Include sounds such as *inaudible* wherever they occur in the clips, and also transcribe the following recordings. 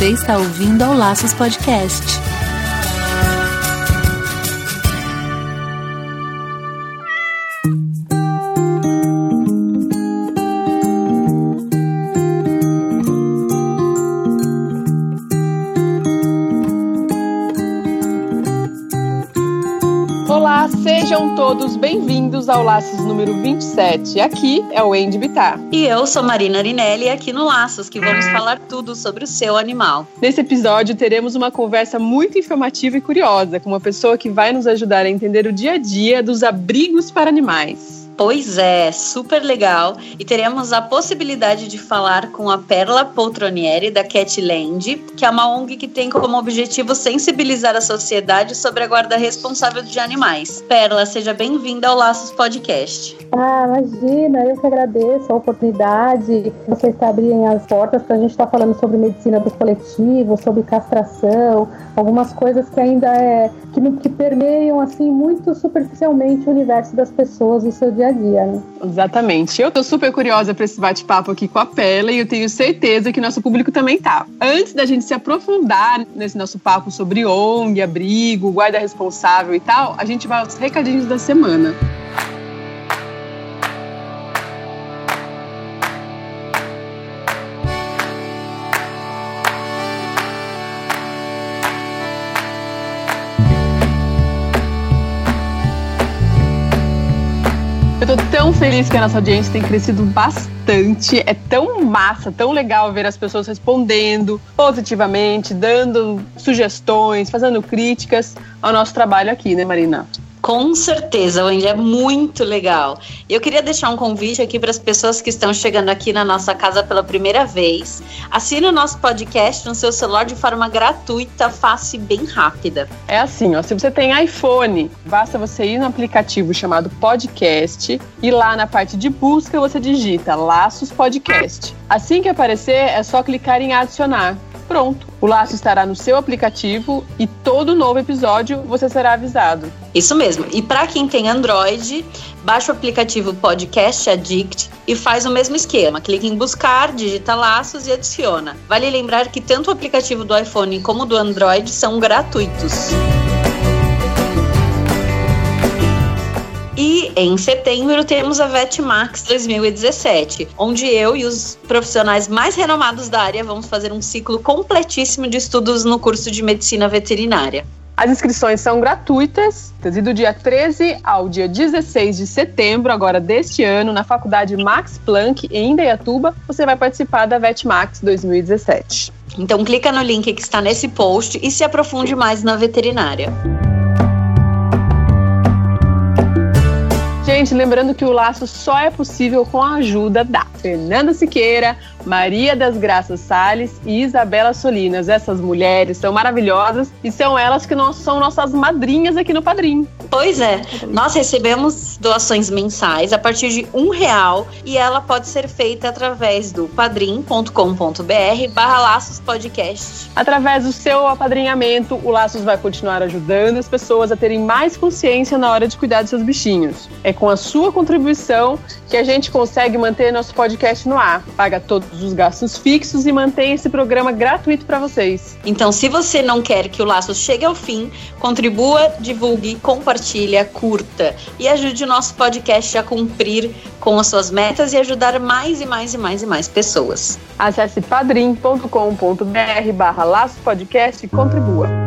Você está ouvindo ao Laços Podcast. Sejam todos bem-vindos ao Laços número 27. Aqui é o Andy Bittar. E eu sou Marina Arinelli, aqui no Laços, que vamos falar tudo sobre o seu animal. Nesse episódio, teremos uma conversa muito informativa e curiosa com uma pessoa que vai nos ajudar a entender o dia a dia dos abrigos para animais. Pois é, super legal. E teremos a possibilidade de falar com a Perla Poltronieri, da Catland, que é uma ONG que tem como objetivo sensibilizar a sociedade sobre a guarda responsável de animais. Perla, seja bem-vinda ao Laços Podcast. Ah, imagina, eu que agradeço a oportunidade. Vocês abrirem as portas para a gente estar tá falando sobre medicina do coletivo, sobre castração, algumas coisas que ainda é que, que permeiam assim muito superficialmente o universo das pessoas no seu dia a dia. Né? Exatamente. Eu tô super curiosa para esse bate-papo aqui com a Pela e eu tenho certeza que nosso público também tá. Antes da gente se aprofundar nesse nosso papo sobre ONG, abrigo, guarda responsável e tal, a gente vai aos recadinhos da semana. tô feliz que a nossa audiência tem crescido bastante. É tão massa, tão legal ver as pessoas respondendo positivamente, dando sugestões, fazendo críticas ao nosso trabalho aqui, né, Marina? Com certeza, Wendy, é muito legal. Eu queria deixar um convite aqui para as pessoas que estão chegando aqui na nossa casa pela primeira vez. Assine o nosso podcast no seu celular de forma gratuita, fácil e bem rápida. É assim, ó, se você tem iPhone, basta você ir no aplicativo chamado Podcast e lá na parte de busca você digita Laços Podcast. Assim que aparecer, é só clicar em adicionar pronto. O laço estará no seu aplicativo e todo novo episódio você será avisado. Isso mesmo. E para quem tem Android, baixa o aplicativo Podcast Addict e faz o mesmo esquema. Clique em buscar, digita laços e adiciona. Vale lembrar que tanto o aplicativo do iPhone como do Android são gratuitos. Em setembro temos a VetMax 2017, onde eu e os profissionais mais renomados da área vamos fazer um ciclo completíssimo de estudos no curso de medicina veterinária. As inscrições são gratuitas e do dia 13 ao dia 16 de setembro, agora deste ano, na Faculdade Max Planck, em Indaiatuba, você vai participar da VetMax 2017. Então clica no link que está nesse post e se aprofunde mais na veterinária. Gente, lembrando que o laço só é possível com a ajuda da Fernanda Siqueira, Maria das Graças Sales e Isabela Solinas. Essas mulheres são maravilhosas e são elas que nós, são nossas madrinhas aqui no Padrim. Pois é, nós recebemos doações mensais a partir de um real e ela pode ser feita através do padrim.com.br barra Laços Podcast. Através do seu apadrinhamento, o Laços vai continuar ajudando as pessoas a terem mais consciência na hora de cuidar dos seus bichinhos. É com a sua contribuição que a gente consegue manter nosso podcast no ar, paga todos os gastos fixos e mantém esse programa gratuito para vocês. Então, se você não quer que o Laços chegue ao fim, contribua, divulgue, compartilhe, curta e ajude o nosso podcast a cumprir com as suas metas e ajudar mais e mais e mais e mais pessoas. Acesse padrim.com.br barra Laços Podcast e contribua.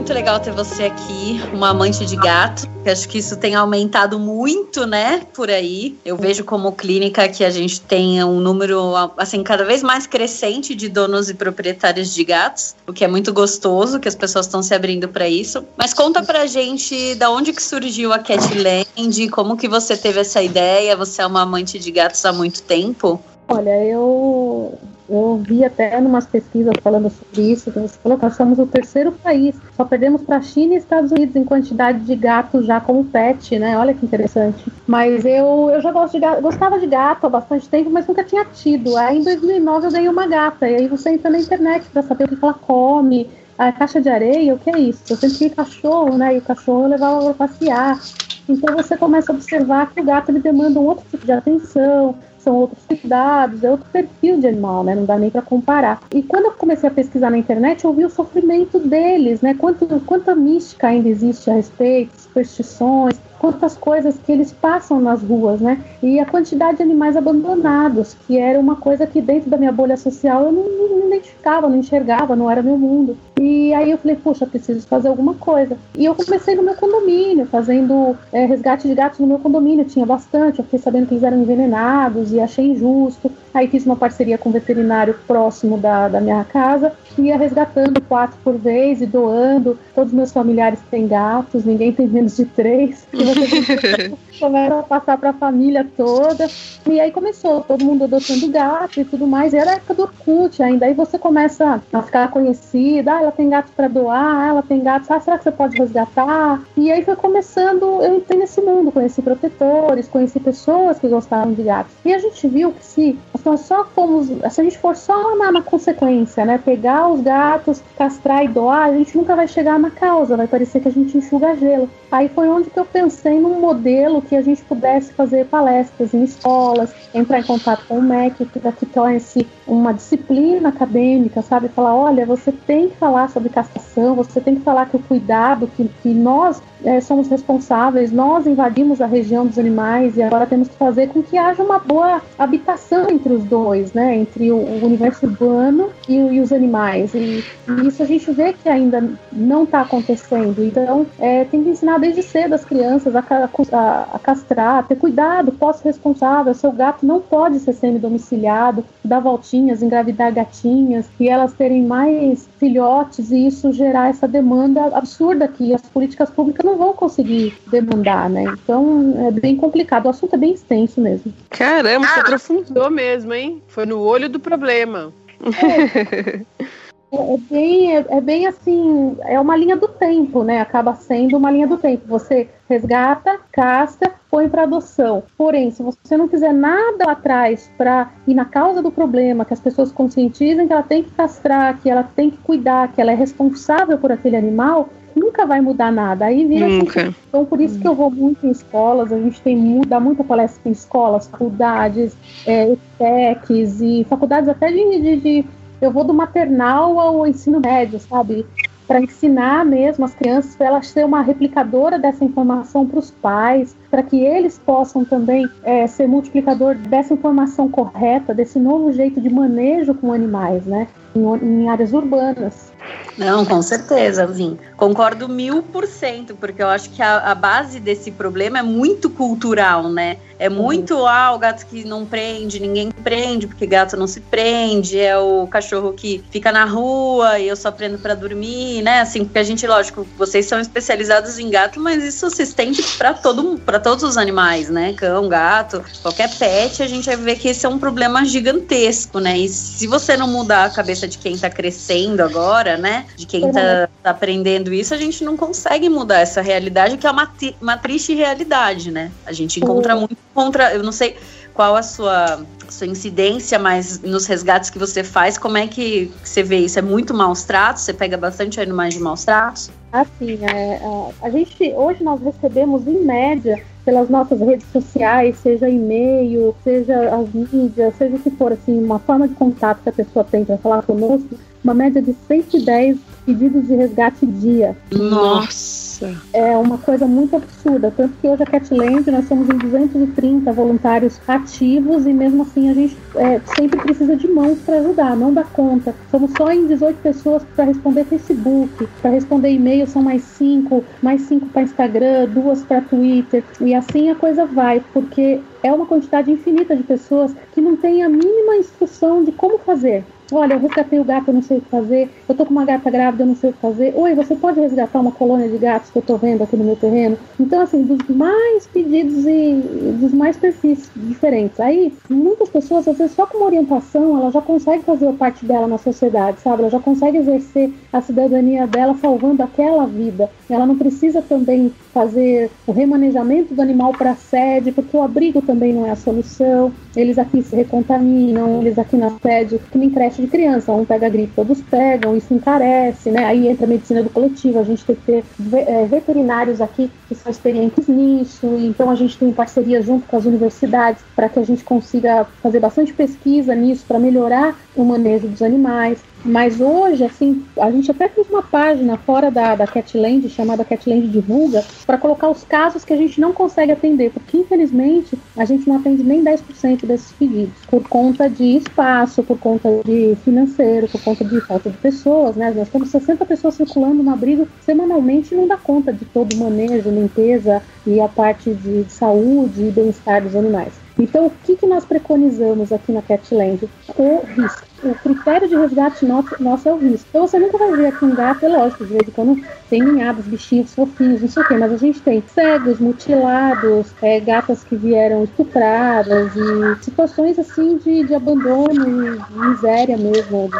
Muito legal ter você aqui, uma amante de gato. Acho que isso tem aumentado muito, né, por aí. Eu vejo como clínica que a gente tem um número, assim, cada vez mais crescente de donos e proprietários de gatos, o que é muito gostoso, que as pessoas estão se abrindo para isso. Mas conta pra gente da onde que surgiu a Catland, como que você teve essa ideia? Você é uma amante de gatos há muito tempo? Olha, eu eu vi até umas pesquisas falando sobre isso, que você falou que nós somos o terceiro país, só perdemos para a China e Estados Unidos em quantidade de gatos já como pet, né? Olha que interessante. Mas eu, eu já gosto de gato, gostava de gato há bastante tempo, mas nunca tinha tido. Aí em 2009 eu ganhei uma gata, e aí você entra na internet para saber o que ela come, a caixa de areia, o que é isso? Eu sempre tive cachorro, né? E o cachorro eu levava para passear. Então você começa a observar que o gato ele demanda um outro tipo de atenção, são outros cuidados, é outro perfil de animal, né? Não dá nem para comparar. E quando eu comecei a pesquisar na internet, eu vi o sofrimento deles, né? Quanto, quanta mística ainda existe a respeito, superstições, quantas coisas que eles passam nas ruas, né? E a quantidade de animais abandonados, que era uma coisa que dentro da minha bolha social eu não, não identificava, não enxergava, não era meu mundo. E aí eu falei, puxa, preciso fazer alguma coisa. E eu comecei no meu condomínio, fazendo é, resgate de gatos no meu condomínio, tinha bastante, eu fiquei sabendo que eles eram envenenados e achei injusto. Aí fiz uma parceria com um veterinário próximo da, da minha casa, ia resgatando quatro por vez e doando. Todos os meus familiares têm gatos, ninguém tem menos de três. *laughs* começam a passar para a família toda. E aí começou, todo mundo adotando gato e tudo mais. E era a época do Orkut ainda. Aí você começa a ficar conhecida. Ah, ela tem gato para doar, ela tem gatos. Ah, será que você pode resgatar? E aí foi começando, eu entrei nesse mundo, conheci protetores, conheci pessoas que gostavam de gatos. E a gente viu que se nós só fomos, se a gente for só na, na consequência, né, pegar os gatos, castrar e doar, a gente nunca vai chegar na causa, vai parecer que a gente enxuga gelo. Aí foi onde que eu pensei num modelo que a gente pudesse fazer palestras em escolas, entrar em contato com o MEC, para que torne-se uma disciplina acadêmica, sabe? Falar, olha, você tem que falar sobre castração, você tem que falar que o cuidado que, que nós é, somos responsáveis, nós invadimos a região dos animais e agora temos que fazer com que haja uma boa habitação entre os dois, né? Entre o, o universo urbano e, e, os animais. E, e, isso a gente vê que ainda não está acontecendo. Então, é, tem que ensinar desde cedo as crianças a, a, a castrar, ter cuidado, posse responsável. Seu gato não pode ser semi-domiciliado, dar voltinhas, engravidar gatinhas e elas terem mais filhotes e isso gerar essa demanda absurda que as políticas públicas não vão conseguir demandar, né? Então é bem complicado. O assunto é bem extenso mesmo. Caramba, você aprofundou mesmo, hein? Foi no olho do problema. É. *laughs* É, é bem, é, é, bem assim, é uma linha do tempo, né? Acaba sendo uma linha do tempo. Você resgata, castra, põe para adoção. Porém, se você não fizer nada atrás para ir na causa do problema, que as pessoas conscientizem que ela tem que castrar, que ela tem que cuidar, que ela é responsável por aquele animal, nunca vai mudar nada. Aí vira assim, nunca. Assim, então por isso que eu vou muito em escolas, a gente tem dá muita palestra em escolas, faculdades, é, ETECs e faculdades até de, de, de eu vou do maternal ao ensino médio, sabe? Para ensinar mesmo as crianças, para elas ser uma replicadora dessa informação para os pais, para que eles possam também é, ser multiplicador dessa informação correta, desse novo jeito de manejo com animais, né? Em, em áreas urbanas. Não, com certeza, Vim. Concordo mil por cento, porque eu acho que a, a, base desse problema é muito cultural, né? É muito, uhum. ah, o gato que não prende, ninguém prende, porque gato não se prende, é o cachorro que fica na rua e eu só prendo para dormir, né? Assim, porque a gente, lógico, vocês são especializados em gato, mas isso se estende para todo para todos os animais, né? Cão, gato, qualquer pet, a gente vai ver que esse é um problema gigantesco, né? E se você não mudar a cabeça de quem tá crescendo agora, né? De quem está tá aprendendo isso, a gente não consegue mudar essa realidade, que é uma, uma triste realidade, né? A gente encontra muito contra. Eu não sei qual a sua, sua incidência, mas nos resgates que você faz, como é que você vê isso? É muito maus tratos? Você pega bastante animais de maus tratos? Assim, é, a gente hoje nós recebemos em média pelas nossas redes sociais, seja e-mail, seja as mídias, seja o que for, assim, uma forma de contato que a pessoa tem para falar conosco, uma média de 110 pedidos de resgate dia. Nossa! É uma coisa muito absurda. Tanto que hoje a Catland nós somos em 230 voluntários ativos e mesmo assim a gente é, sempre precisa de mãos para ajudar, não dá conta. Somos só em 18 pessoas para responder Facebook, para responder e-mail são mais cinco, mais cinco para Instagram, duas para Twitter e assim a coisa vai, porque é uma quantidade infinita de pessoas que não têm a mínima instrução de como fazer. Olha, eu resgatei o gato, eu não sei o que fazer, eu tô com uma gata grávida, eu não sei o que fazer. Oi, você pode resgatar uma colônia de gatos que eu tô vendo aqui no meu terreno? Então, assim, dos mais pedidos e dos mais perfis diferentes. Aí, muitas pessoas, às vezes, só com uma orientação, ela já consegue fazer parte dela na sociedade, sabe? Ela já consegue exercer a cidadania dela salvando aquela vida. Ela não precisa também fazer o remanejamento do animal para sede, porque o abrigo também não é a solução. Eles aqui se recontaminam, eles aqui na sede, que nem creche de criança, um pega gripe, todos pegam, isso encarece, né? Aí entra a medicina do coletivo, a gente tem que ter é, veterinários aqui que são experientes nisso, então a gente tem parceria junto com as universidades para que a gente consiga fazer bastante pesquisa nisso para melhorar o manejo dos animais. Mas hoje, assim, a gente até fez uma página fora da, da Catland, chamada Catland Divulga, para colocar os casos que a gente não consegue atender, porque infelizmente a gente não atende nem 10% desses pedidos, por conta de espaço, por conta de financeiro, por conta de falta de pessoas, né? Nós temos 60 pessoas circulando no abrigo semanalmente e não dá conta de todo o manejo, limpeza e a parte de saúde e bem-estar dos animais. Então, o que, que nós preconizamos aqui na Catland? O risco. O critério de resgate nosso, é o risco. Então, você nunca vai ver aqui um gato, é lógico, de vez em quando tem ninhados, bichinhos fofinhos, não sei o quê, mas a gente tem cegos, mutilados, é, gatas que vieram estupradas e situações assim de, de abandono e miséria mesmo,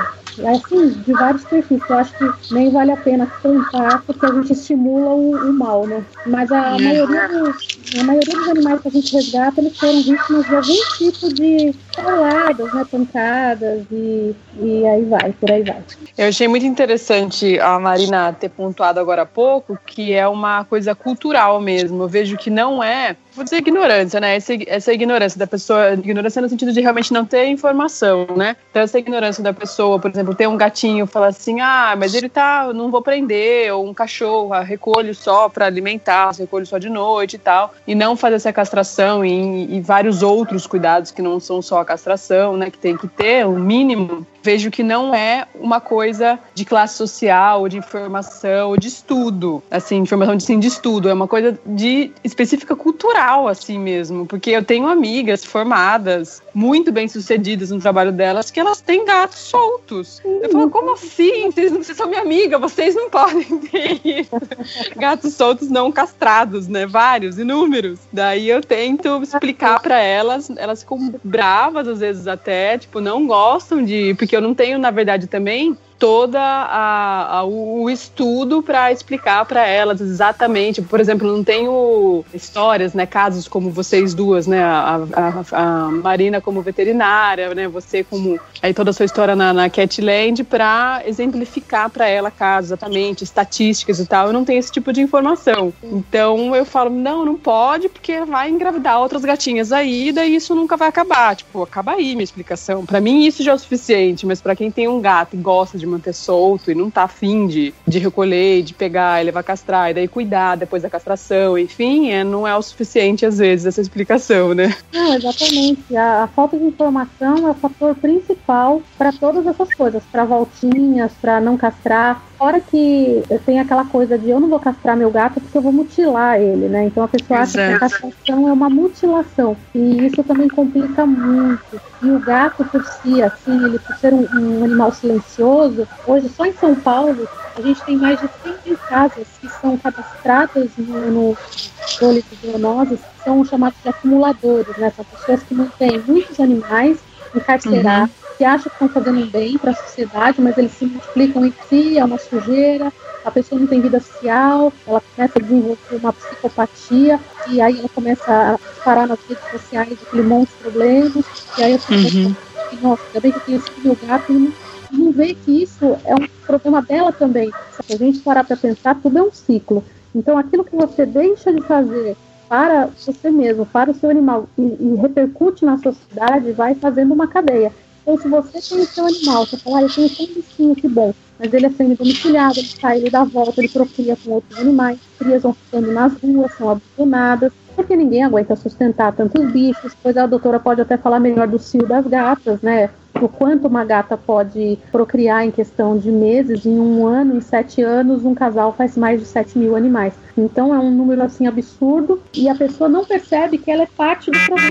assim, de vários perfis, eu acho que nem vale a pena contar, porque a gente estimula o, o mal, né? Mas a, maioria dos, a maioria dos animais que a gente resgata, eles foram vítimas de algum tipo de pauladas, né? Pancadas e, e aí vai, por aí vai. Eu achei muito interessante a Marina ter pontuado agora há pouco que é uma coisa cultural mesmo. Eu vejo que não é vou dizer ignorância, né? Essa, essa ignorância da pessoa, ignorância no sentido de realmente não ter informação, né? Então, essa ignorância da pessoa, por exemplo, ter um gatinho fala assim, ah, mas ele tá, não vou prender, ou um cachorro, ah, recolho só para alimentar, recolho só de noite e tal, e não fazer essa castração e, e vários outros cuidados que não são só a castração, né? Que tem que ter um mínimo vejo que não é uma coisa de classe social, de informação, de estudo, assim, informação de, sim, de estudo, é uma coisa de específica cultural, assim mesmo, porque eu tenho amigas formadas, muito bem sucedidas no trabalho delas, que elas têm gatos soltos. Eu falo, como assim? Vocês, vocês são minha amiga, vocês não podem ter isso. *laughs* gatos soltos não castrados, né? Vários, inúmeros. Daí eu tento explicar para elas, elas ficam bravas às vezes até, tipo, não gostam de, porque eu não tenho, na verdade, também toda a, a o estudo para explicar para elas exatamente. Por exemplo, não tenho histórias, né, casos como vocês duas, né, a, a, a Marina como veterinária, né, você como aí toda a sua história na, na Catland para exemplificar para ela casos exatamente, estatísticas e tal. Eu não tenho esse tipo de informação. Então eu falo não, não pode porque vai engravidar outras gatinhas aí, daí isso nunca vai acabar. Tipo, acaba aí minha explicação. Para mim isso já é o suficiente, mas para quem tem um gato e gosta de manter solto e não tá afim de, de recolher, de pegar e levar castrar, e daí cuidar depois da castração, enfim, é, não é o suficiente às vezes essa explicação, né? Não, exatamente. A, a falta de informação é o fator principal para todas essas coisas, para voltinhas, para não castrar. Fora que tem aquela coisa de eu não vou castrar meu gato porque eu vou mutilar ele, né? Então a pessoa acha que a castração é uma mutilação. E isso também complica muito. E o gato por si, assim, ele por ser um, um animal silencioso, hoje só em São Paulo a gente tem mais de 100 mil casas que são cadastradas no, no folha de zoonoses, que são chamados de acumuladores, né? São pessoas que mantêm muitos animais encarcerados. Uhum que acham que estão fazendo bem para a sociedade, mas eles se multiplicam em si, é uma sujeira, a pessoa não tem vida social, ela começa a desenvolver uma psicopatia, e aí ela começa a parar nas redes sociais aquele monte de problemas, e aí a pessoa uhum. Nossa, ainda bem que eu tenho esse meu gato, e não, não vê que isso é um problema dela também. Se a gente parar para pensar, tudo é um ciclo. Então aquilo que você deixa de fazer para você mesmo, para o seu animal, e, e repercute na sociedade, vai fazendo uma cadeia. Então, se você tem o seu animal, você fala, ah, eu tenho um bichinho, que bom, mas ele é semi-domiciliado, ele sai, ele dá volta, ele procria com outros animais, crias vão ficando nas ruas, são abandonadas, porque ninguém aguenta sustentar tantos bichos, pois a doutora pode até falar melhor do cio das gatas, né? O quanto uma gata pode procriar em questão de meses, em um ano, em sete anos, um casal faz mais de 7 mil animais. Então é um número assim absurdo e a pessoa não percebe que ela é parte do problema,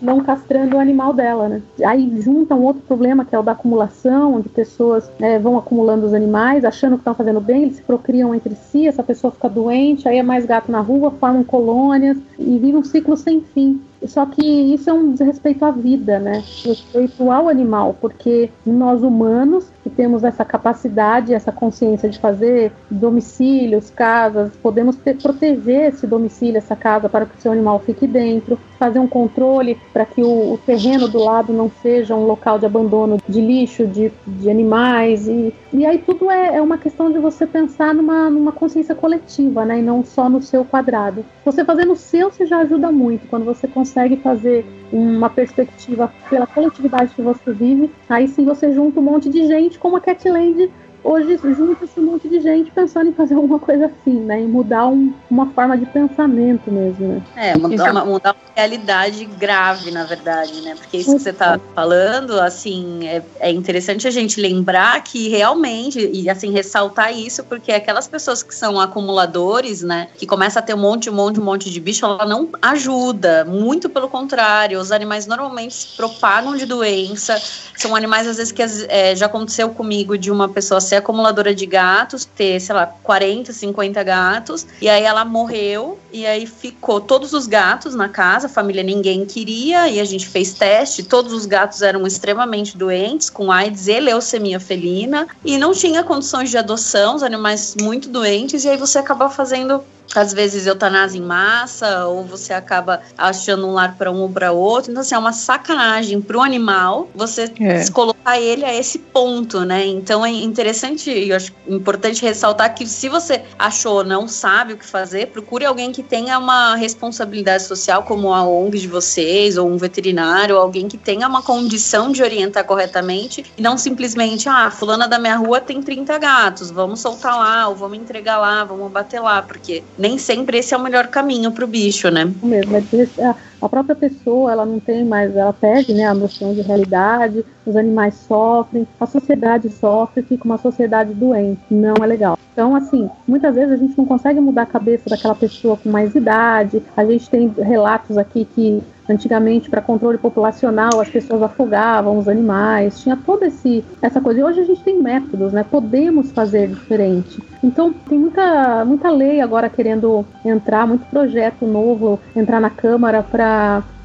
não castrando o animal dela, né? Aí junta um outro problema que é o da acumulação, onde pessoas né, vão acumulando os animais, achando que estão fazendo bem, eles se procriam entre si, essa pessoa fica doente, aí é mais gato na rua, formam colônias e vive um ciclo sem fim. Só que isso é um desrespeito à vida, né? Respeito ao animal, porque nós humanos temos essa capacidade, essa consciência de fazer domicílios, casas, podemos ter, proteger esse domicílio, essa casa, para que o seu animal fique dentro, fazer um controle para que o, o, terreno do lado não seja um local de abandono de lixo, de, de animais. E, e aí tudo é, é uma questão de você pensar numa, numa consciência coletiva, né? E não só no seu quadrado. Você fazendo o seu, você já ajuda muito. Quando você consegue fazer uma perspectiva pela coletividade que você vive, aí sim você junta um monte de gente como a Catland hoje junta-se um monte de gente pensando em fazer alguma coisa assim, né? Em mudar um, uma forma de pensamento mesmo, né? É, mudar uma, mudar uma realidade grave, na verdade, né? Porque isso que você está falando, assim, é, é, interessante a gente lembrar que realmente, e assim, ressaltar isso, porque aquelas pessoas que são acumuladores, né? Que começa a ter um monte, um monte, um monte de bicho, ela não ajuda. Muito pelo contrário, os animais normalmente se propagam de doença. São animais, às vezes, que é, já aconteceu comigo de uma pessoa ser acumuladora de gatos, ter, sei lá, 40, 50 gatos, e aí ela morreu, e aí ficou todos os gatos na casa, a família ninguém queria, e a gente fez teste, todos os gatos eram extremamente doentes, com AIDS e leucemia felina, e não tinha condições de adoção, os animais muito doentes, e aí você acaba fazendo às vezes eutanásia em massa, ou você acaba achando um lar para um ou para outro. Então, assim, é uma sacanagem para o animal você é. colocar ele a esse ponto, né? Então é interessante e eu acho importante ressaltar que se você achou não sabe o que fazer, procure alguém que tenha uma responsabilidade social, como a ONG de vocês, ou um veterinário, ou alguém que tenha uma condição de orientar corretamente, e não simplesmente, ah, fulana da minha rua tem 30 gatos, vamos soltar lá, ou vamos entregar lá, vamos bater lá, porque nem sempre esse é o melhor caminho para o bicho, né? Mesmo, é a própria pessoa, ela não tem mais, ela perde, né, a noção de realidade, os animais sofrem, a sociedade sofre, fica uma sociedade doente, não é legal. Então, assim, muitas vezes a gente não consegue mudar a cabeça daquela pessoa com mais idade. A gente tem relatos aqui que Antigamente, para controle populacional, as pessoas afogavam os animais, tinha toda esse, essa coisa. E hoje a gente tem métodos, né? Podemos fazer diferente. Então, tem muita, muita lei agora querendo entrar, muito projeto novo entrar na Câmara para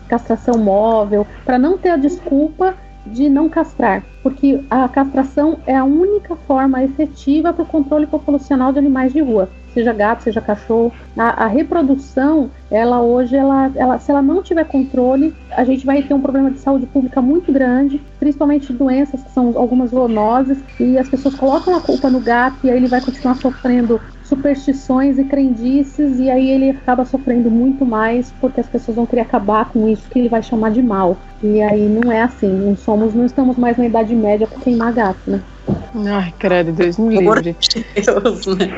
castração móvel, para não ter a desculpa de não castrar, porque a castração é a única forma efetiva para o controle populacional de animais de rua seja gato, seja cachorro. A, a, reprodução, ela hoje, ela, ela, se ela não tiver controle, a gente vai ter um problema de saúde pública muito grande, principalmente doenças que são algumas zoonoses, e as pessoas colocam a culpa no gato e aí ele vai continuar sofrendo superstições e crendices e aí ele acaba sofrendo muito mais porque as pessoas vão querer acabar com isso que ele vai chamar de mal. E aí não é assim, não somos, não estamos mais na idade média para queimar gato, né? Ai, credo, Deus me livre. Deus, né?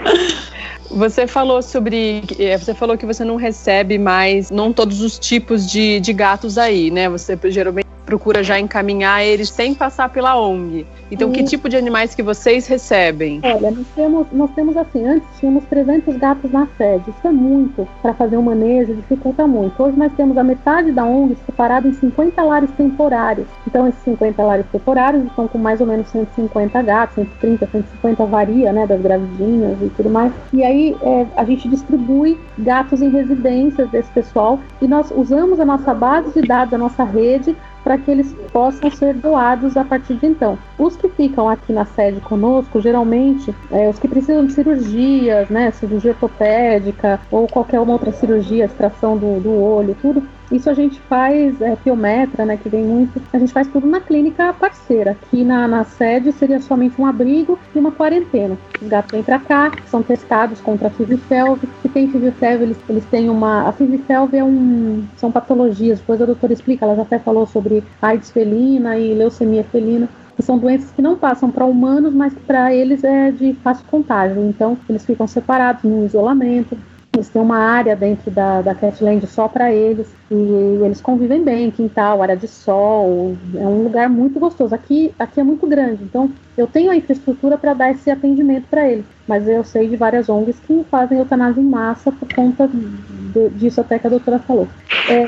Você falou sobre. É, você falou que você não recebe mais, não todos os tipos de, de gatos aí, né? Você geralmente procura já encaminhar eles sem passar pela ONG. Então, que tipo de animais que vocês recebem? Olha, nós temos, nós temos assim, antes tínhamos 300 gatos na sede. Isso é muito para fazer um manejo, dificulta muito. Hoje nós temos a metade da ONG separada em 50 lares temporários. Então, esses 50 lares temporários estão com mais ou menos 150 gatos, 130, 150 varia, né, das gravidinhas e tudo mais. E aí é, a gente distribui gatos em residências desse pessoal e nós usamos a nossa base de dados, a nossa rede para que eles possam ser doados a partir de então. Os que ficam aqui na sede conosco, geralmente, é, os que precisam de cirurgias, né, cirurgia ortopédica ou qualquer outra cirurgia, extração do, do olho, tudo, isso a gente faz, é, piometra, né, que vem muito, a gente faz tudo na clínica parceira. Aqui na, na sede seria somente um abrigo e uma quarentena. Os gatos vêm para cá, são testados contra a FIV-FeLV. Se tem FIV-FeLV, eles, eles têm uma... A FIV-FeLV é um... são patologias, depois a doutora explica, ela já até falou sobre AIDS felina e leucemia felina que são doenças que não passam para humanos, mas que para eles é de fácil contágio. Então, eles ficam separados no isolamento. Eles têm uma área dentro da, da Catland só para eles e eles convivem bem, quintal, área de sol, é um lugar muito gostoso. Aqui, aqui é muito grande, então eu tenho a infraestrutura para dar esse atendimento para eles, mas eu sei de várias ONGs que fazem eutanásia em massa por conta de, disso até que a doutora falou. É,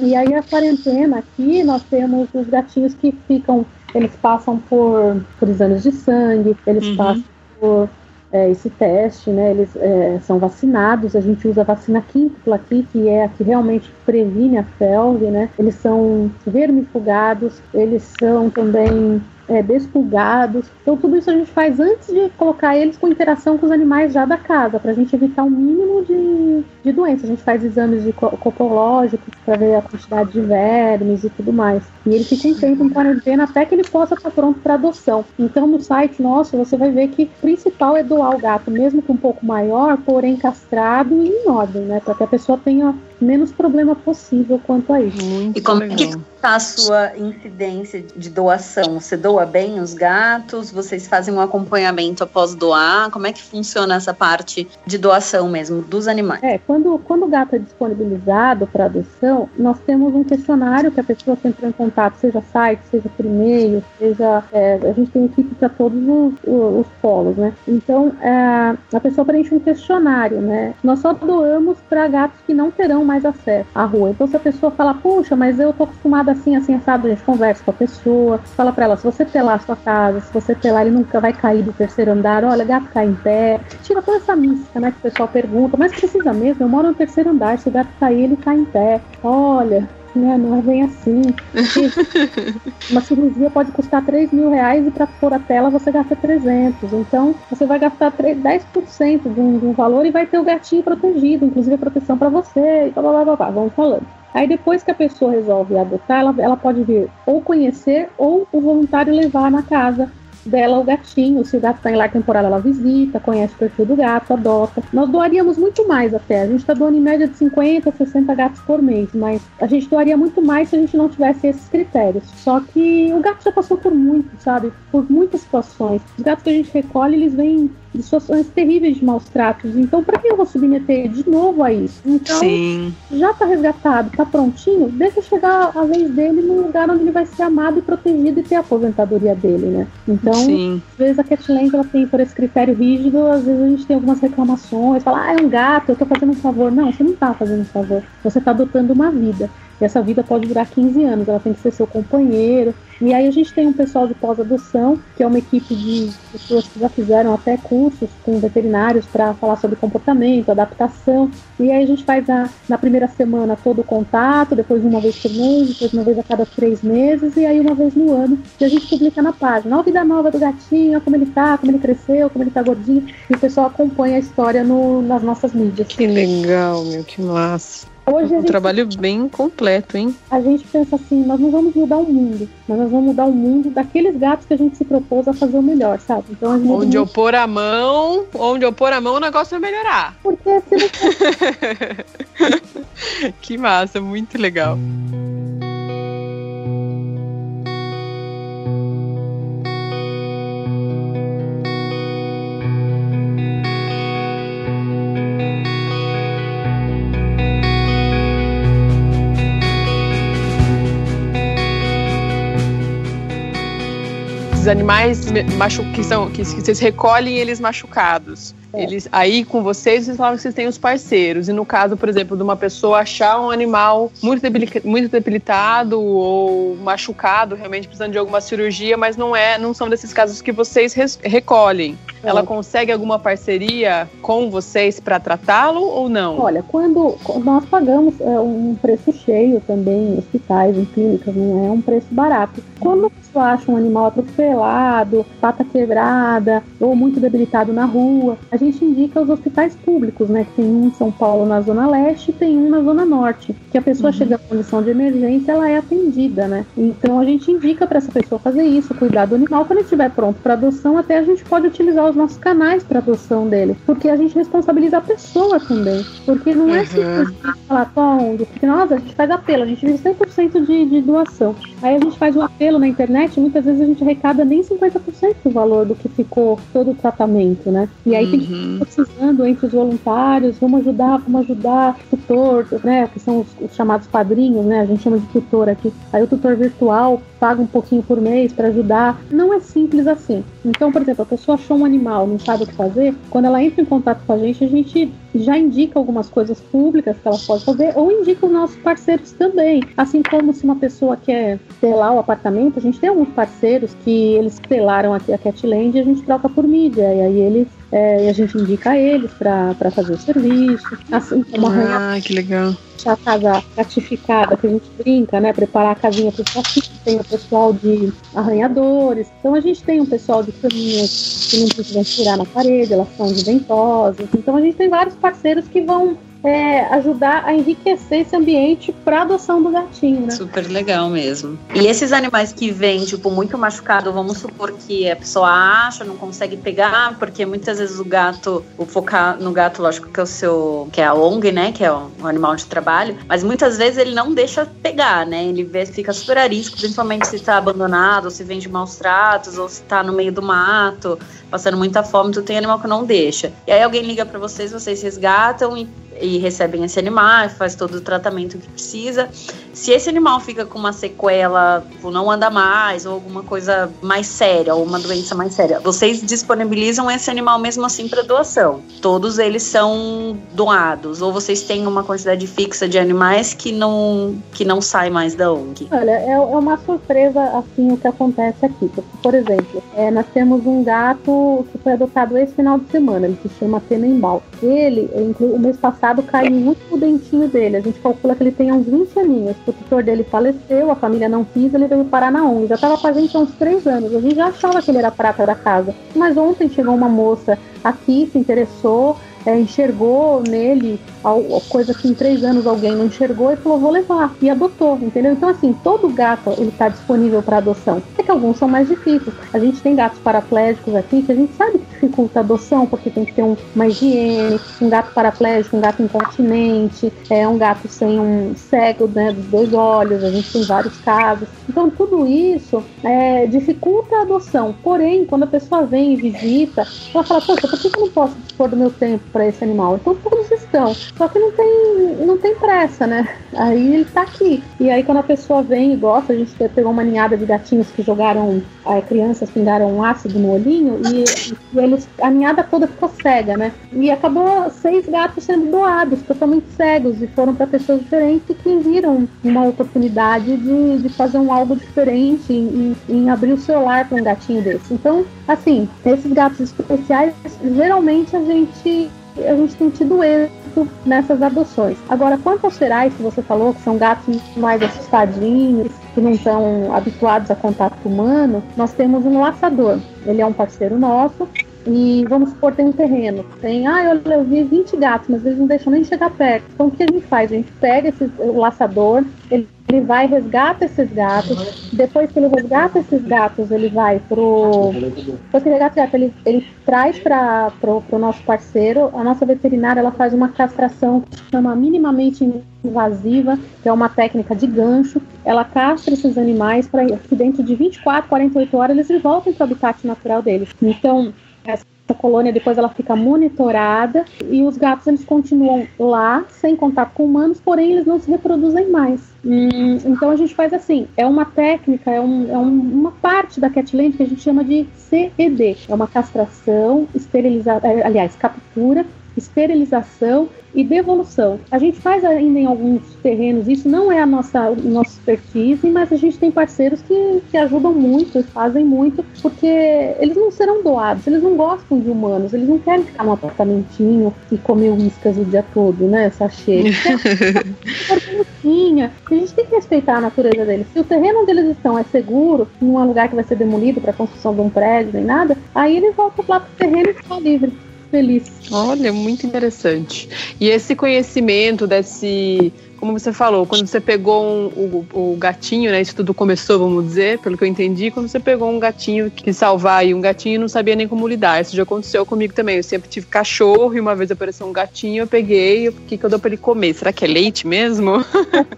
e aí a quarentena aqui nós temos os gatinhos que ficam, eles passam por, por exames de sangue, eles uhum. passam por é, esse teste, né? Eles é, são vacinados, a gente usa a vacina quíntupla aqui, que é a que realmente previne a felve, né? Eles são vermifugados, eles são também é, despulgados. Então, tudo isso a gente faz antes de colocar eles com interação com os animais já da casa, para a gente evitar o mínimo de, de doenças. A gente faz exames de copológicos para ver a quantidade de vermes e tudo mais. E ele fica um tempo em quarentena até que ele possa estar pronto para adoção. Então, no site nosso, você vai ver que o principal é doar o gato, mesmo que um pouco maior, porém castrado e em ordem, né? Para que a pessoa tenha menos problema possível quanto a isso. Muito e como legal. que está a sua incidência de doação? Você doa bem os gatos? Vocês fazem um acompanhamento após doar? Como é que funciona essa parte de doação mesmo dos animais? É, quando, quando o gato é disponibilizado para adoção, nós temos um questionário que a pessoa entra em contato, seja site, seja por e-mail, seja. É, a gente tem equipe para todos os, os, os, polos, né? Então, é, a pessoa preenche um questionário, né? Nós só doamos para gatos que não terão mais mais acesso à rua. Então, se a pessoa fala, puxa, mas eu tô acostumada assim, assim, assado, a gente conversa com a pessoa, fala para ela, se você telar a sua casa, se você telar, ele nunca vai cair do terceiro andar, olha, gato cai em pé. Tira toda essa mística, né, que o pessoal pergunta, mas precisa mesmo, eu moro no terceiro andar, se o gato cair, ele cai em pé. Olha, né? Não é bem assim. *laughs* uma cirurgia pode custar 3 mil reais e para pôr a tela você gasta 300. Então você vai gastar 3, 10% de um, de um valor e vai ter o gatinho protegido, inclusive a proteção para você e blá, blá, blá, blá, vamos falando. Aí depois que a pessoa resolve adotar, ela, ela pode vir ou conhecer ou o voluntário levar na casa dela o gatinho. Se o gato está em lar temporário, ela visita, conhece o perfil do gato, adota. Nós doaríamos muito mais até. A gente está doando em média de 50, 60 gatos por mês, mas a gente doaria muito mais se a gente não tivesse esses critérios. Só que o gato já passou por muito, sabe? Por muitas situações. Os gatos que a gente recolhe, eles vêm de situações terríveis de maus tratos. Então, para que eu vou submeter de novo a isso? Então, Sim. já está resgatado, está prontinho, deixa chegar a vez dele num lugar onde ele vai ser amado e protegido e ter a aposentadoria dele, né? Então, Sim. às vezes a Catland ela tem por esse critério rígido, às vezes a gente tem algumas reclamações, fala, ah, é um gato, eu estou fazendo um favor. Não, você não está fazendo um favor, você está adotando uma vida. Essa vida pode durar 15 anos, ela tem que ser seu companheiro. E aí a gente tem um pessoal de pós-adoção, que é uma equipe de pessoas que já fizeram até cursos com veterinários para falar sobre comportamento, adaptação. E aí a gente faz a, na primeira semana todo o contato, depois uma vez por mês, depois uma vez a cada três meses, e aí uma vez no ano, que a gente publica na página. a vida nova do gatinho, como ele tá, como ele cresceu, como ele tá gordinho. E o pessoal acompanha a história no, nas nossas mídias. Que legal, meu, que massa. Hoje um gente, trabalho bem completo, hein? A gente pensa assim, nós não vamos mudar o mundo, mas nós vamos mudar o mundo daqueles gatos que a gente se propôs a fazer o melhor, sabe? Então, onde muito... eu pôr a mão, onde eu pôr a mão, o negócio vai melhorar. Porque se não... *laughs* que massa, muito legal. Esses animais machu que, são, que, que vocês recolhem eles machucados. É. Eles, aí com vocês, vocês falam que vocês têm os parceiros. E no caso, por exemplo, de uma pessoa achar um animal muito, muito debilitado ou machucado, realmente precisando de alguma cirurgia, mas não é, não são desses casos que vocês recolhem. Ela consegue alguma parceria com vocês para tratá-lo ou não? Olha, quando nós pagamos é, um preço cheio também em hospitais, em clínicas, não é um preço barato. Quando você acha um animal atropelado, pata quebrada ou muito debilitado na rua, a gente indica os hospitais públicos, né? Que tem um em São Paulo na Zona Leste e tem um na Zona Norte. Que a pessoa uhum. chega em condição de emergência, ela é atendida, né? Então a gente indica para essa pessoa fazer isso, cuidar do animal. Quando ele estiver pronto para adoção, até a gente pode utilizar os os nossos canais para adoção dele, porque a gente responsabiliza a pessoa também, porque não é uhum. simplesmente falar, Tom, porque nós a gente faz apelo, a gente vive 100% de, de doação. Aí a gente faz um apelo na internet, muitas vezes a gente arrecada nem 50% do valor do que ficou todo o tratamento, né? E aí uhum. tem que ir precisando entre os voluntários, vamos ajudar, vamos ajudar o tutor, né? Que são os, os chamados padrinhos, né? A gente chama de tutor aqui. Aí o tutor virtual paga um pouquinho por mês para ajudar. Não é simples assim. Então, por exemplo, a pessoa achou um animal, não sabe o que fazer, quando ela entra em contato com a gente, a gente já indica algumas coisas públicas que ela pode fazer ou indica os nossos parceiros também. Assim como se uma pessoa quer selar o apartamento, a gente tem alguns parceiros que eles selaram aqui a Catland e a gente troca por mídia. E aí eles é, e a gente indica eles para fazer o serviço. Assim como ah, que legal. A casa gratificada, que a gente brinca, né? Preparar a casinha para os tem o pessoal de arranhadores. Então a gente tem um pessoal de caminhas que não precisam furar na parede, elas são de ventosas. Então a gente tem vários parceiros que vão é, ajudar a enriquecer esse ambiente para adoção do gatinho, né? Super legal mesmo. E esses animais que vêm, tipo, muito machucado, vamos supor que a pessoa acha, não consegue pegar, porque muitas vezes o gato, o focar no gato, lógico que é o seu, que é a ONG, né, que é o, animal de trabalho, mas muitas vezes ele não deixa pegar, né? Ele vê, fica super arisco, principalmente se está abandonado, ou se vem de maus tratos, ou se está no meio do mato, passando muita fome, tu tem animal que não deixa. E aí alguém liga para vocês, vocês resgatam e e recebem esse animal, faz todo o tratamento que precisa. Se esse animal fica com uma sequela, tipo, não anda mais, ou alguma coisa mais séria, ou uma doença mais séria, vocês disponibilizam esse animal mesmo assim para doação. Todos eles são doados, ou vocês têm uma quantidade fixa de animais que não, que não sai mais da ONG? Olha, é, é uma surpresa assim o que acontece aqui. Por exemplo, é, nós temos um gato que foi adotado esse final de semana, ele se chama Tenembal. Ele, o mês passado, caiu um último dentinho dele. A gente calcula que ele tem uns 20 aninhos o tutor dele faleceu, a família não quis, ele veio parar na ONG. Já estava com a gente há uns três anos. A gente já achava que ele era prata da casa. Mas ontem chegou uma moça aqui, se interessou, é, enxergou nele coisa que em três anos alguém não enxergou e falou, vou levar. E adotou, entendeu? Então, assim, todo gato ele está disponível para adoção. É que alguns são mais difíceis. A gente tem gatos paraplégicos aqui que a gente sabe que dificulta a adoção, porque tem que ter um, uma higiene, um gato paraplégico, um gato incontinente, é um gato sem um cego né, dos dois olhos, a gente tem vários casos. Então, tudo isso é, dificulta a adoção. Porém, quando a pessoa vem e visita, ela fala, poxa, por que eu não posso dispor do meu tempo para esse animal? Então, todos estão. Só que não tem, não tem pressa, né? Aí ele tá aqui. E aí quando a pessoa vem e gosta, a gente pegou uma ninhada de gatinhos que jogaram, aí, crianças pingaram um ácido no olhinho e, e eles, a ninhada toda ficou cega, né? E acabou seis gatos sendo doados, totalmente cegos, e foram para pessoas diferentes que viram uma oportunidade de, de fazer um algo diferente em, em abrir o celular para um gatinho desse. Então, assim, esses gatos especiais, geralmente a gente a gente tem tido êxito nessas adoções. Agora, quanto aos ferais que você falou, que são gatos mais assustadinhos, que não estão habituados a contato humano, nós temos um laçador. Ele é um parceiro nosso e vamos supor, tem um terreno. Tem, ah, eu, eu vi 20 gatos, mas eles não deixam nem chegar perto. Então o que a gente faz? A gente pega esse o laçador, ele, ele vai resgata esses gatos. Depois que ele resgata esses gatos, ele vai pro. Depois que ele resgata ele, ele traz para pro, pro nosso parceiro. A nossa veterinária ela faz uma castração que chama minimamente invasiva, que é uma técnica de gancho. Ela castra esses animais para que dentro de 24, 48 horas eles voltem para o habitat natural deles. Então, essa colônia depois ela fica monitorada e os gatos eles continuam lá sem contato com humanos, porém eles não se reproduzem mais. Hum, então a gente faz assim, é uma técnica, é, um, é um, uma parte da Catland que a gente chama de CED, é uma castração, esterilizada, é, aliás, captura esterilização e devolução. A gente faz ainda em alguns terrenos, isso não é a nossa, nossa expertise, mas a gente tem parceiros que, que ajudam muito, fazem muito, porque eles não serão doados, eles não gostam de humanos, eles não querem ficar num apartamentinho e comer whiskas o dia todo, né, sachê. *laughs* a gente tem que respeitar a natureza deles. Se o terreno onde eles estão é seguro, não é um lugar que vai ser demolido para construção de um prédio nem nada, aí eles voltam lá para o terreno e ficam livres feliz. Olha, muito interessante. E esse conhecimento desse como você falou, quando você pegou um, o, o, gatinho, né? Isso tudo começou, vamos dizer, pelo que eu entendi, quando você pegou um gatinho que salvar aí um gatinho e não sabia nem como lidar. Isso já aconteceu comigo também. Eu sempre tive cachorro e uma vez apareceu um gatinho, eu peguei, o que, que eu dou pra ele comer? Será que é leite mesmo?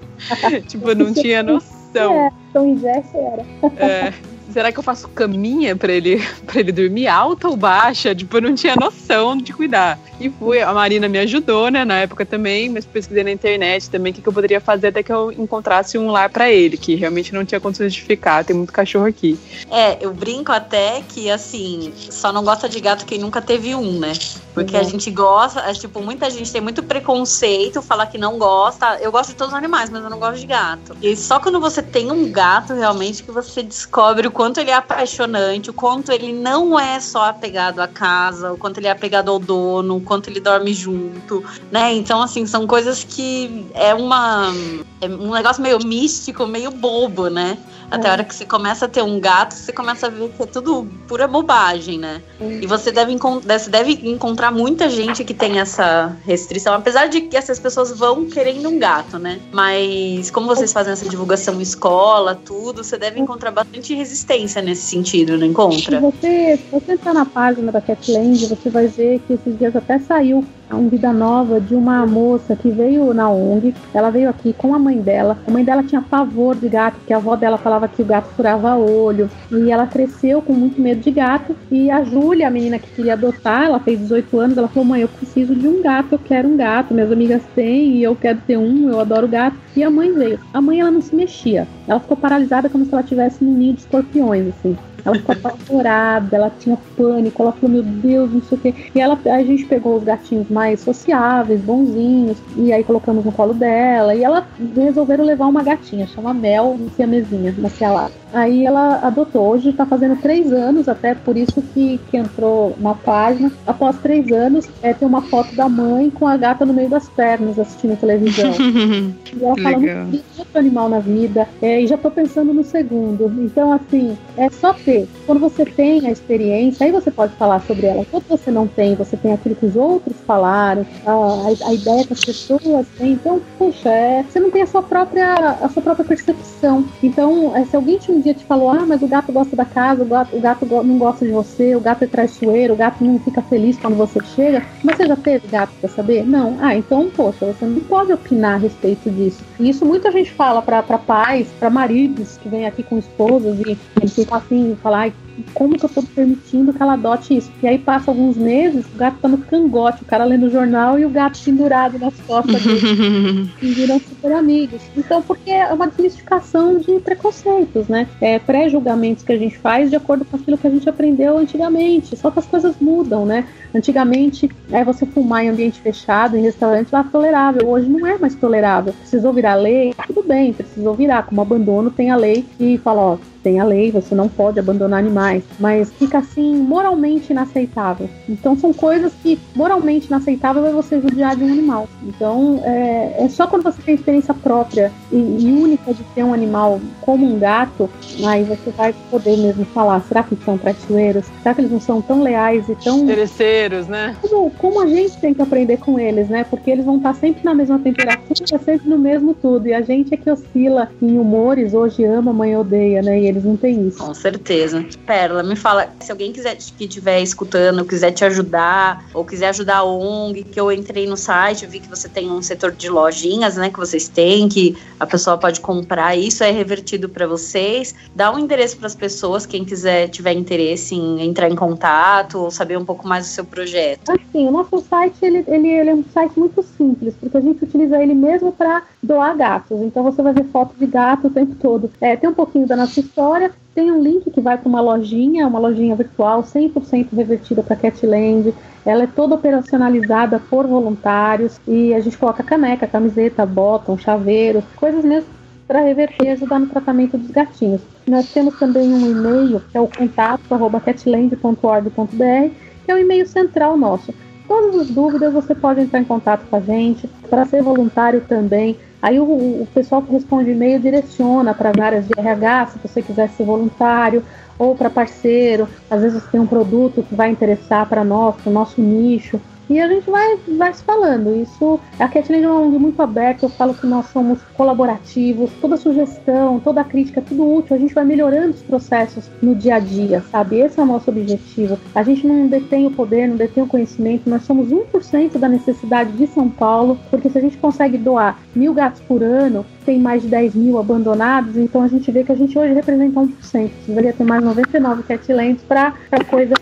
*laughs* tipo, eu não tinha noção. É, então era. É *laughs* será que eu faço caminha para ele *laughs* para ele dormir alta ou baixa? Tipo, eu não tinha noção de cuidar. E fui, a Marina me ajudou, né, na época também, mas pesquisei na internet também o que, que eu poderia fazer até que eu encontrasse um lar para ele, que realmente não tinha condições de ficar, tem muito cachorro aqui. É, eu brinco até que, assim, só não gosta de gato quem nunca teve um, né? Porque uhum. a gente gosta, é, tipo, muita gente tem muito preconceito, falar que não gosta. Eu gosto de todos os animais, mas eu não gosto de gato. E só quando você tem um gato, realmente, que você descobre o quanto ele é apaixonante, o quanto ele não é só apegado à casa, o quanto ele é apegado ao dono, o quanto ele dorme junto, né? Então, assim, são coisas que é uma. É um negócio meio místico, meio bobo, né? Até a hora que você começa a ter um gato, você começa a ver que é tudo pura bobagem, né? E você deve, você deve encontrar muita gente que tem essa restrição, apesar de que essas pessoas vão querendo um gato, né? Mas como vocês fazem essa divulgação escola, tudo, você deve encontrar bastante resistência nesse sentido, não encontra? Se você, se você entrar na página da Catland, você vai ver que esses dias até saiu um Vida Nova de uma moça que veio na ONG. Ela veio aqui com a mãe dela. A mãe dela tinha pavor de gato, porque a avó dela falava que o gato furava olho. E ela cresceu com muito medo de gato. E a Júlia, a menina que queria adotar, ela fez 18 anos, ela falou: mãe, eu preciso de um gato, eu quero um gato. Minhas amigas têm e eu quero ter um, eu adoro gato. E a mãe veio. A mãe, ela não se mexia. Ela ficou paralisada como se ela tivesse num ninho de escorpiões, assim. Ela ficou apavorada, ela tinha pânico, ela falou, meu Deus, não sei o quê. E ela, a gente pegou os gatinhos mais sociáveis, bonzinhos, e aí colocamos no colo dela. E ela resolveram levar uma gatinha, chama Mel, mesinha, uma cialada. Aí ela adotou. Hoje está fazendo três anos, até por isso que, que entrou na página. Após três anos, é, tem uma foto da mãe com a gata no meio das pernas assistindo televisão. *laughs* e ela fala muito outro animal na vida. É, e já estou pensando no segundo. Então, assim, é só ter. Quando você tem a experiência, aí você pode falar sobre ela. Quando você não tem, você tem aquilo que os outros falaram, a, a, ideia que as pessoas têm. Então, puxa, é, você não tem a sua própria, a sua própria percepção. Então, é, se alguém um dia te falou, ah, mas o gato gosta da casa, o gato, o gato não gosta de você, o gato é traiçoeiro, o gato não fica feliz quando você chega. Mas você já teve gato pra saber? Não. Ah, então, poxa, você não pode opinar a respeito disso. E isso muita gente fala para pais, para maridos que vêm aqui com esposas e eles ficam assim, falar, como que eu tô permitindo que ela adote isso? E aí passa alguns meses, o gato tá no cangote, o cara lendo o jornal e o gato pendurado nas costas dele. *laughs* e viram super amigos. Então, porque é uma desmistificação de preconceitos, né? É, pré-julgamentos que a gente faz de acordo com aquilo que a gente aprendeu antigamente. Só que as coisas mudam, né? Antigamente, é você fumar em ambiente fechado, em restaurante, era tolerável. Hoje não é mais tolerável. Precisou virar lei? Tudo bem, precisou virar. Como abandono, tem a lei que fala, ó, tem a lei, você não pode abandonar animais, mas fica assim moralmente inaceitável. Então são coisas que moralmente inaceitável é você judiar de um animal. Então é, é só quando você tem experiência própria e, e, única de ter um animal como um gato, aí você vai poder mesmo falar, será que são traiçoeiros? Será que eles não são tão leais e tão interesseiros, né? Como, como a gente tem que aprender com eles, né? Porque eles vão estar sempre na mesma temperatura, sempre no mesmo tudo. E a gente é que oscila em humores, hoje ama, amanhã odeia, né? E eles não têm isso. Com certeza. Perla, me fala, se alguém quiser que estiver escutando, quiser te ajudar, ou quiser ajudar a ONG, que eu entrei no site, vi que você tem um setor de lojinhas, né, que vocês têm, que a pessoa pode comprar, isso é revertido para vocês. Dá um endereço para as pessoas, quem quiser tiver interesse em entrar em contato ou saber um pouco mais do seu projeto. Assim, o nosso site ele, ele, ele é um site muito simples, porque a gente utiliza ele mesmo para doar gatos. Então você vai ver foto de gato o tempo todo. É, tem um pouquinho da nossa história. Tem um link que vai para uma lojinha, uma lojinha virtual 100% revertida para Catland. Ela é toda operacionalizada por voluntários e a gente coloca caneca, camiseta, botão, chaveiro, coisas mesmo para reverter e ajudar no tratamento dos gatinhos. Nós temos também um e-mail, que é o contato@catland.org.br, que é o e-mail central nosso. Todas as dúvidas você pode entrar em contato com a gente. Para ser voluntário também, Aí o, o pessoal que responde e-mail direciona para as áreas de RH, se você quiser ser voluntário, ou para parceiro. Às vezes tem um produto que vai interessar para nós, para o nosso nicho. E a gente vai, vai se falando. Isso, a Catland é uma ONG muito aberta, eu falo que nós somos colaborativos, toda sugestão, toda crítica, tudo útil, a gente vai melhorando os processos no dia a dia, sabe? Esse é o nosso objetivo. A gente não detém o poder, não detém o conhecimento, nós somos 1% da necessidade de São Paulo, porque se a gente consegue doar mil gatos por ano, tem mais de 10 mil abandonados, então a gente vê que a gente hoje representa 1%. Deveria ter mais 99 catlands para coisa.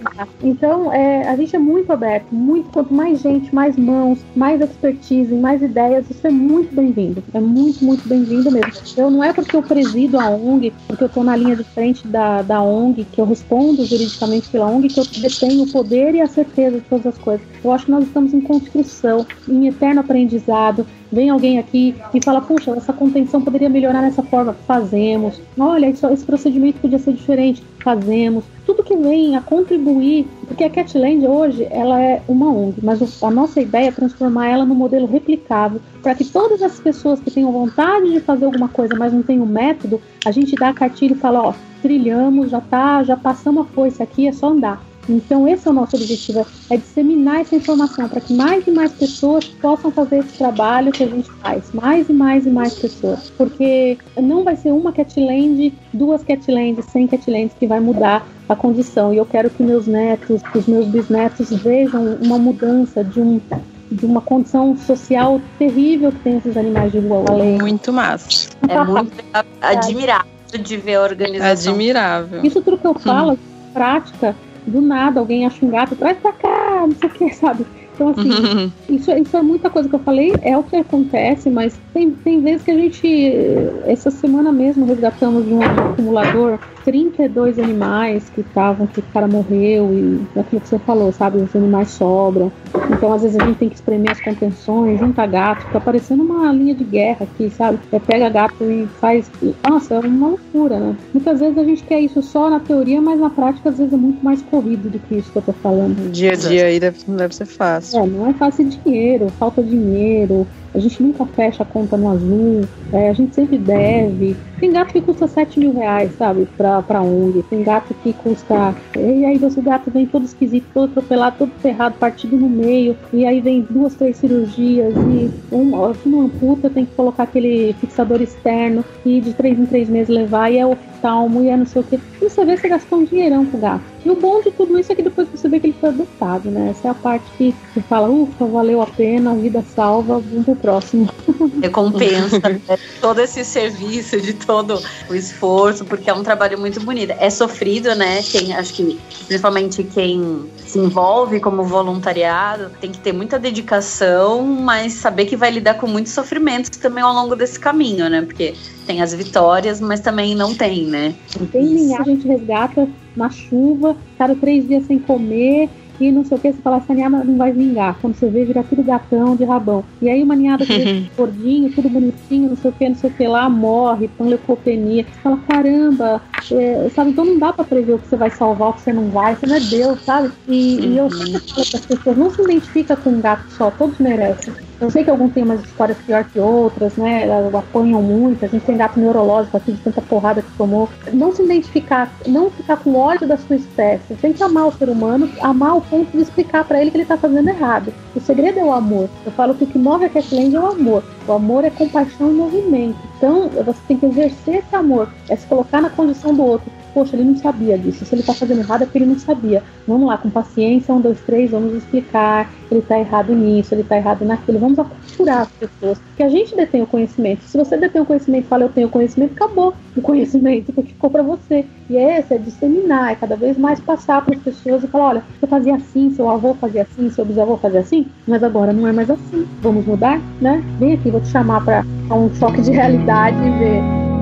Então, é, a gente é muito aberto, muito, quanto mais gente, mais mãos, mais expertise, mais ideias, isso é muito bem-vindo. É muito, muito bem-vindo mesmo. Eu não é porque eu presido a ONG, porque eu estou na linha de frente da, da ONG, que eu respondo juridicamente pela ONG, que eu detenho o poder e a certeza de todas as coisas. Eu acho que nós estamos em construção, em eterno aprendizado, Vem alguém aqui e fala, puxa, essa contenção poderia melhorar nessa forma. Fazemos. Olha, isso, esse procedimento podia ser diferente. Fazemos. Tudo que vem a contribuir, porque a Catland hoje ela é uma ONG, mas a nossa ideia é transformar ela num modelo replicável para que todas as pessoas que tenham vontade de fazer alguma coisa, mas não tem o um método, a gente dá a cartilha e fala, ó, trilhamos, já tá, já passamos a foice aqui, é só andar. Então, esse é o nosso objetivo: é disseminar essa informação para que mais e mais pessoas possam fazer esse trabalho que a gente faz. Mais e mais e mais pessoas. Porque não vai ser uma Catland, duas Catlands, cem Catlands que vai mudar a condição. E eu quero que meus netos, os meus bisnetos vejam uma mudança de um de uma condição social terrível que tem esses animais de rua além. Muito massa. É muito admirável de ver a organização. Admirável. Isso tudo que eu falo, hum. prática, do nada alguém acha um gato, traz pra cá, não sei o que, sabe? Então, assim, isso, isso é muita coisa que eu falei, é o que acontece, mas tem, tem vezes que a gente. Essa semana mesmo resgatamos de um acumulador 32 animais que estavam, que o cara morreu, e aquilo que você falou, sabe? Os animais sobram. Então, às vezes, a gente tem que espremer as contenções, junta gato, tá parecendo uma linha de guerra aqui, sabe? É, pega gato e faz. Nossa, é uma loucura, né? Muitas vezes a gente quer isso só na teoria, mas na prática, às vezes, é muito mais corrido do que isso que eu tô falando. Dia a dia aí deve, não deve ser fácil. É, não é fácil dinheiro, falta dinheiro, a gente nunca fecha a conta no azul, é, a gente sempre deve. Tem gato que custa 7 mil reais, sabe, pra, pra ONG. Tem gato que custa. E aí o gato vem todo esquisito, todo atropelado, todo ferrado, partido no meio. E aí vem duas, três cirurgias. E um, uma amputa tem que colocar aquele fixador externo e de três em três meses levar. E é oftalmo e é não sei o que. E você vê você gastou um dinheirão o gato. E o bom de tudo isso é que depois você vê que ele foi adotado, né? Essa é a parte que você fala, ufa, valeu a pena, a vida salva, vamos pro próximo. Recompensa *laughs* né? todo esse serviço, de todo o esforço, porque é um trabalho muito bonito. É sofrido, né? Quem, acho que principalmente quem se envolve como voluntariado tem que ter muita dedicação, mas saber que vai lidar com muitos sofrimentos também ao longo desse caminho, né? Porque tem as vitórias, mas também não tem, né? Tem linhagem, a gente resgata na chuva, ficaram três dias sem comer, e não sei o que, você fala, essa ninhada não vai vingar. Quando você vê, vira tudo gatão de rabão. E aí uma ninhada que gordinho, tudo bonitinho, não sei o que, não sei o que lá, morre, com leucopenia. Você fala, caramba, é, sabe? Então não dá pra prever o que você vai salvar, o que você não vai, você não é Deus, sabe? E, e eu sempre falo para as pessoas, não se identifica com um gato só, todos merecem. Eu sei que alguns têm umas histórias pior que outras, né? Apanham muito, a gente tem gato neurológico aqui de tanta porrada que tomou. Não se identificar, não ficar com ódio da sua espécie. Tem que amar o ser humano, amar o ponto de explicar para ele que ele tá fazendo errado. O segredo é o amor. Eu falo que o que move a Catland é o amor. O amor é compaixão e movimento. Então, você tem que exercer esse amor, é se colocar na condição do outro poxa, ele não sabia disso. Se ele está fazendo errado é porque ele não sabia. Vamos lá, com paciência, um, dois, três, vamos explicar. Ele está errado nisso, ele está errado naquilo. Vamos aculturar as pessoas. Porque a gente detém o conhecimento. Se você detém o conhecimento e fala eu tenho conhecimento, acabou o conhecimento, porque ficou para você. E é esse, é disseminar, é cada vez mais passar para as pessoas e falar: olha, você fazia assim, seu avô fazia assim, seu bisavô fazia assim, mas agora não é mais assim. Vamos mudar, né? Vem aqui, vou te chamar para um choque de realidade e ver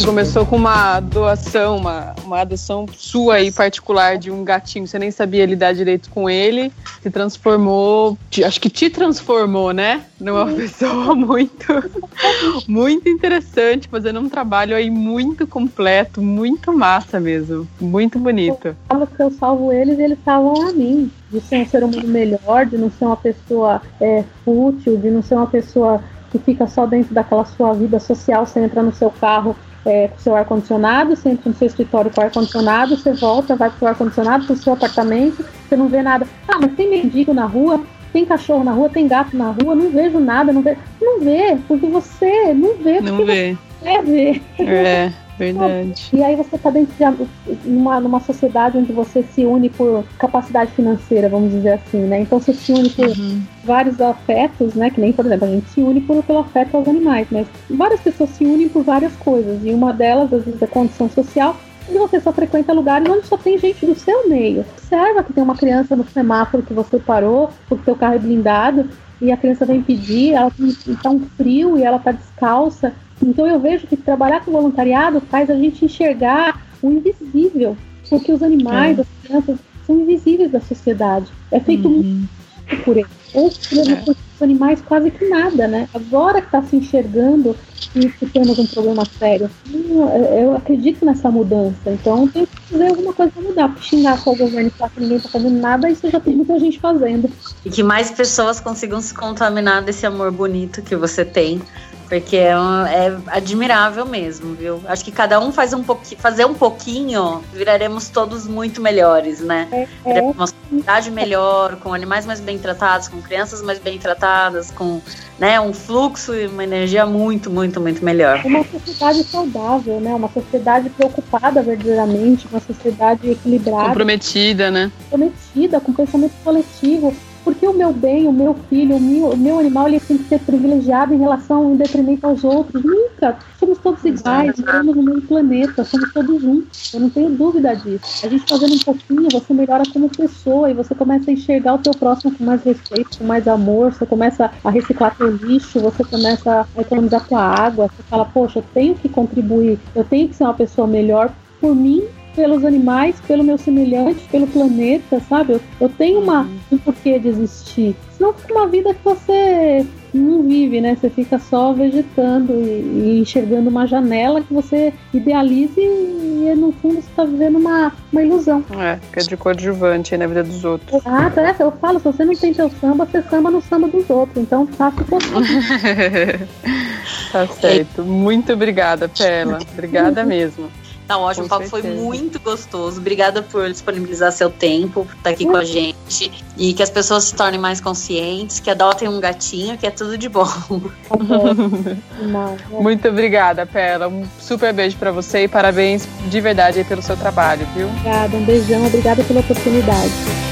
começou com uma doação, uma, uma adoção sua e particular de um gatinho. Você nem sabia lidar direito com ele. Se transformou, acho que te transformou, né? Numa pessoa *laughs* muito, muito interessante, fazendo um trabalho aí muito completo, muito massa mesmo. Muito bonito. Eu que eu salvo eles e eles salvam a mim. De ser um ser humano melhor, de não ser uma pessoa é, fútil, de não ser uma pessoa que fica só dentro daquela sua vida social, você entra no seu carro é, com seu ar-condicionado, você entra no seu escritório com ar-condicionado, você volta, vai pro ar-condicionado, pro seu apartamento, você não vê nada. Ah, mas tem mendigo na rua, tem cachorro na rua, tem gato na rua, não vejo nada, não vê. Não vê, porque você não vê. Não vê. Você quer ver. É. *laughs* Verdade. E aí você está dentro de uma, numa sociedade onde você se une por capacidade financeira, vamos dizer assim, né? Então você se une por uhum. vários afetos, né? Que nem, por exemplo, a gente se une por, pelo afeto aos animais, mas várias pessoas se unem por várias coisas. E uma delas, às vezes, é condição social, e você só frequenta lugares onde só tem gente do seu meio. Observa que tem uma criança no semáforo que você parou, porque seu carro é blindado, e a criança vem pedir, ela está um frio e ela está descalça, então eu vejo que trabalhar com voluntariado faz a gente enxergar o invisível, porque os animais, é. as crianças, são invisíveis da sociedade. É feito uhum. muito por eles. Ou é. os animais quase que nada, né? Agora que está se enxergando que temos um problema sério. Eu acredito nessa mudança, então tem que fazer alguma coisa para mudar. Porque xingar só o governo e falar que ninguém está fazendo nada, isso já tem muita gente fazendo. E que mais pessoas consigam se contaminar desse amor bonito que você tem porque é, um, é, admirável mesmo, viu? Acho que cada um faz um pouquinho, fazer um pouquinho, viraremos todos muito melhores, né? É, é. Uma sociedade melhor, com animais mais bem tratados, com crianças mais bem tratadas, com né, um fluxo e uma energia muito, muito, muito melhor. Uma sociedade saudável, né? Uma sociedade preocupada verdadeiramente, uma sociedade equilibrada. Comprometida, né? Comprometida, com pensamento coletivo porque o meu bem, o meu filho, o meu, o meu animal, ele tem que ser privilegiado em relação, em detrimento aos outros. Nunca. Somos todos iguais, vivemos no mesmo planeta, somos todos um. Eu não tenho dúvida disso. A gente fazendo um pouquinho, você melhora como pessoa e você começa a enxergar o teu próximo com mais respeito, com mais amor, você começa a reciclar teu lixo, você começa a economizar tua água, você fala, poxa, eu tenho que contribuir, eu tenho que ser uma pessoa melhor por mim pelos animais, pelo meu semelhante, pelo planeta, sabe? Eu, eu tenho uma, um porquê de existir. Senão fica uma vida que você não vive, né? Você fica só vegetando e, e enxergando uma janela que você idealiza e, e no fundo você está vivendo uma, uma ilusão. É, fica de coadjuvante na vida dos outros. Ah, tá, eu falo, se você não tem teu samba, você samba no samba dos outros. Então faça o *laughs* Tá certo. Muito obrigada, Pela. Obrigada mesmo. Tá ótimo, o papo foi muito gostoso. Obrigada por disponibilizar seu tempo, por estar aqui com a gente. E que as pessoas se tornem mais conscientes, que adotem um gatinho, que é tudo de bom. *laughs* muito obrigada, Pela. Um super beijo para você e parabéns de verdade pelo seu trabalho, viu? Obrigada, um beijão, obrigada pela oportunidade.